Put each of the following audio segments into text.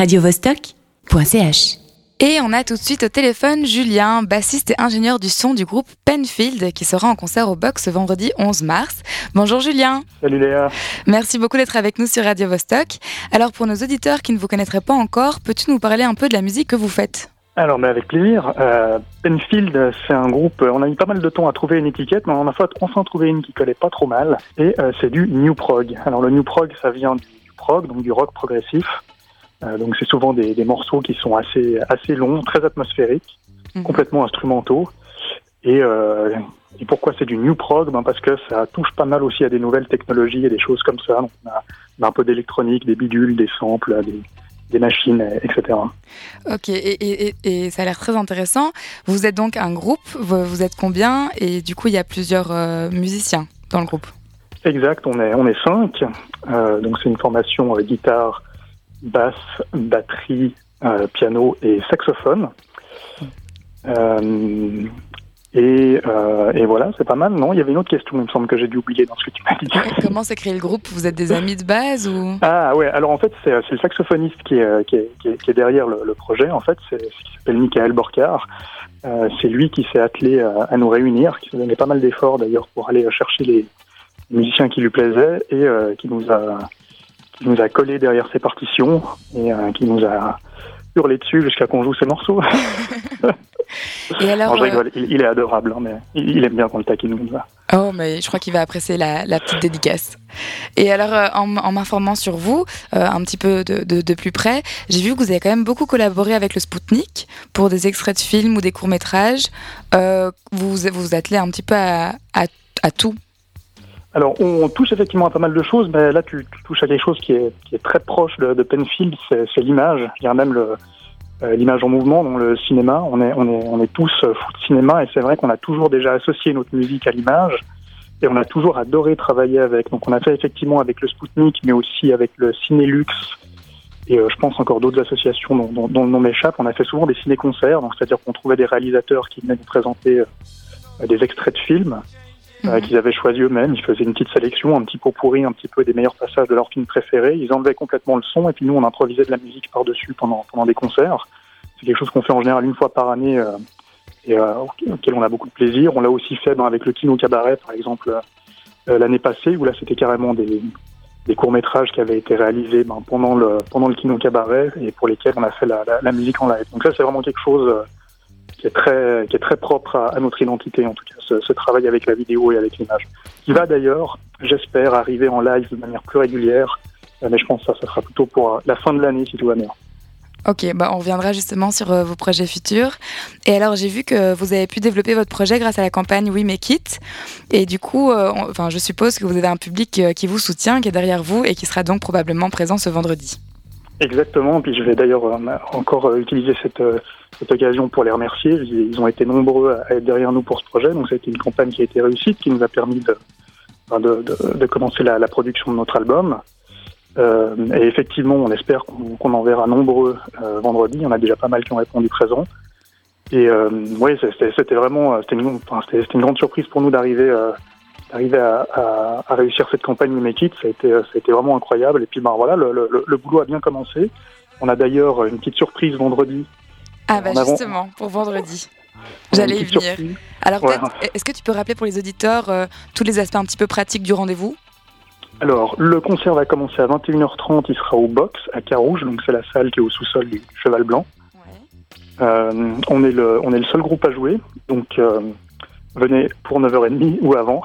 radiovostok.ch. Et on a tout de suite au téléphone Julien, bassiste et ingénieur du son du groupe Penfield, qui sera en concert au Box ce vendredi 11 mars. Bonjour Julien. Salut Léa. Merci beaucoup d'être avec nous sur Radio Vostok. Alors pour nos auditeurs qui ne vous connaîtraient pas encore, peux-tu nous parler un peu de la musique que vous faites? Alors, mais avec plaisir. Euh, Penfield, c'est un groupe. On a eu pas mal de temps à trouver une étiquette, mais on a enfin trouvé une qui collait pas trop mal. Et euh, c'est du new prog. Alors, le new prog, ça vient du prog, donc du rock progressif. Euh, donc, c'est souvent des, des, morceaux qui sont assez assez longs, très atmosphériques, mhm. complètement instrumentaux. Et, euh, et pourquoi c'est du new prog? Ben Parce que ça touche pas mal aussi à des nouvelles technologies et des choses comme ça. Donc, on a, on a un peu d'électronique, des bidules, des samples, des des machines, etc. Ok, et, ça a l'air très intéressant. Vous êtes donc un groupe, vous, êtes combien? Et du coup, il y a plusieurs euh, musiciens dans le groupe Exact, on est, on est cinq. Euh, donc c'est une formation guitare, basse, batterie, euh, piano et saxophone. Et, euh, et, voilà, c'est pas mal, non? Il y avait une autre question, il me semble que j'ai dû oublier dans ce que tu m'as dit. Comment s'est créé le groupe? Vous êtes des amis de base ou? Ah ouais, alors en fait, c'est le saxophoniste qui est, qui est, qui est, derrière le, le, projet, en fait, c'est ce qui s'appelle Michael Borcar. Euh, c'est lui qui s'est attelé à, à, nous réunir, qui nous donné pas mal d'efforts d'ailleurs pour aller chercher les musiciens qui lui plaisaient et euh, qui nous a qui nous a collé derrière ses partitions et euh, qui nous a hurlé dessus jusqu'à qu'on joue ses morceaux. Et alors, euh, il, est adorable, hein, mais il, aime bien quand le taquine nous va. Oh, mais je crois qu'il va apprécier la, petite dédicace. Et alors, euh, en, m'informant sur vous, euh, un petit peu de, plus près, j'ai vu que vous avez quand même beaucoup collaboré avec le Spoutnik pour des extraits de films ou des courts-métrages. vous vous attelez un petit peu à, tout. Alors, on touche effectivement à pas mal de choses, mais là, tu, touches à quelque chose qui est, qui est très proche de, de Penfield, c'est l'image. Il y a même le, euh, l'image en mouvement dans le cinéma. On est, on est, on est tous euh, fous de cinéma et c'est vrai qu'on a toujours déjà associé notre musique à l'image et on a toujours adoré travailler avec. Donc on a fait effectivement avec le Spoutnik, mais aussi avec le Cinélux et euh, je pense encore d'autres associations dont, dont, le nom m'échappe. On a fait souvent des ciné-concerts, c'est-à-dire qu'on trouvait des réalisateurs qui venaient nous présenter des extraits de films mhm. qu'ils avaient choisi eux-mêmes. Ils faisaient une petite sélection, un petit pot pourri, un petit peu des meilleurs passages de leurs films préférés. Ils enlevaient complètement le son et puis nous on improvisait de la musique par-dessus pendant, pendant des concerts. C'est quelque chose qu'on fait en général une fois par année euh, et euh, auquel on a beaucoup de plaisir. On l'a aussi fait ben, avec le Kino Cabaret, par exemple, euh, l'année passée, où là c'était carrément des, des courts-métrages qui avaient été réalisés ben, pendant, le, pendant le Kino Cabaret et pour lesquels on a fait la, la, musique en live. Donc ça, c'est vraiment quelque chose qui est très, qui est très propre à, notre identité, en tout cas, ce, travail avec la vidéo et avec l'image. Qui va d'ailleurs, j'espère, arriver en live de manière plus régulière, mais je pense que ça, ça sera plutôt pour la fin de l'année, si tout va bien. Ok, bah on reviendra justement sur euh, vos projets futurs. Et alors j'ai vu que vous avez pu développer votre projet grâce à la campagne We Make It. Et du coup, euh, enfin je suppose que vous avez un public euh, qui vous soutient, qui est derrière vous et qui sera donc probablement présent ce vendredi. Exactement. Puis je vais d'ailleurs encore utiliser cette, cette, occasion pour les remercier. Ils ont été nombreux à être derrière nous pour ce projet. Donc c'était une campagne qui a été réussie, qui nous a permis de, de, de, de commencer la, la production de notre album. Euh, et effectivement, on espère qu'on en verra nombreux euh, vendredi. Il y en a déjà pas mal qui ont répondu présent. Et euh, oui, c'était vraiment c'était une, une, grande surprise pour nous d'arriver euh, d'arriver à, à, à, réussir cette campagne We Make It. Ça a été, ça a été vraiment incroyable. Et puis ben voilà, le, le, le boulot a bien commencé. On a d'ailleurs une petite surprise vendredi. Ah bah justement, pour vendredi. J'allais y venir. Alors est-ce que tu peux rappeler pour les auditeurs tous les aspects un petit peu pratiques du rendez-vous? Alors, le concert va commencer à 21h30, il sera au Box, à Carouge, donc c'est la salle qui est au sous-sol du Cheval Blanc. Euh, on, est le, on est le seul groupe à jouer, donc euh, venez pour 9h30 ou avant,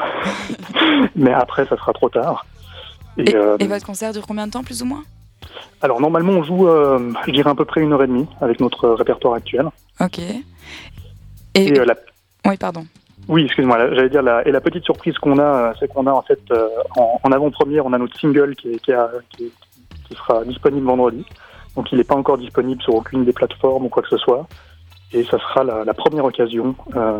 mais après ça sera trop tard. Euh, et, votre concert dure combien de temps, plus ou moins? Alors, normalement, on joue, je dirais, à peu près une heure et demie avec notre répertoire actuel. Ok. Et, la... Oui, pardon. Oui, excuse-moi, j'allais dire, la, et la petite surprise qu'on a, c'est qu'on a en fait, euh, en, avant-première, on a notre single qui, qui, a, qui, sera disponible vendredi. Donc il n'est pas encore disponible sur aucune des plateformes ou quoi que ce soit. Et ça sera la, première occasion euh,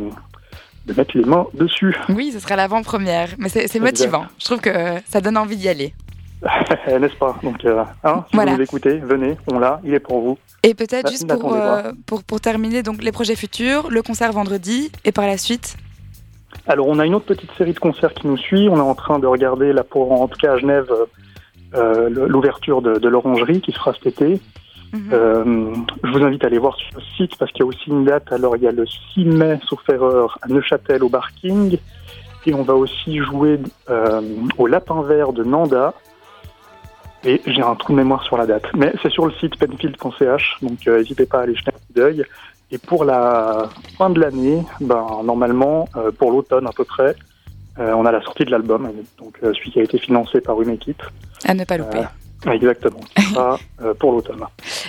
de mettre les mains dessus. Oui, ce sera l'avant-première, mais c'est motivant. Je trouve que ça donne envie d'y aller. N'est-ce pas? Donc, euh, hein, si vous écoutez, venez, on l'a, il est pour vous. Et peut-être juste pour, pour, pour, terminer, donc les projets futurs, le concert vendredi, et par la suite? Alors, on a une autre petite série de concerts qui nous suit. On est en train de regarder, là, pour, en tout cas à Genève, euh, l'ouverture de, de l'orangerie qui sera cet été. Mhm. je vous invite à aller voir sur le site parce qu'il y a aussi une date. Alors, il y a le 6 mai, sauf erreur, à Neuchâtel au Barking. Et on va aussi jouer au Lapin Vert de Nanda. Et j'ai un trou de mémoire sur la date. Mais c'est sur le site penfield.ch, donc n'hésitez pas à aller jeter un coup d'œil. Et pour la fin de l'année, ben, normalement, euh, pour l'automne à peu près, euh, on a la sortie de l'album, donc euh, celui qui a été financé par une équipe. À ne pas louper. Exactement, ça pour l'automne.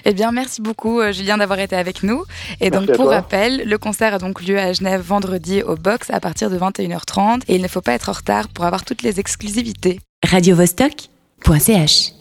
Eh bien, merci beaucoup Julien d'avoir été avec nous. Et donc, pour rappel, le concert a donc lieu à Genève vendredi au Box à partir de 21h30 et il ne faut pas être en retard pour avoir toutes les exclusivités. Radio -Vostok .ch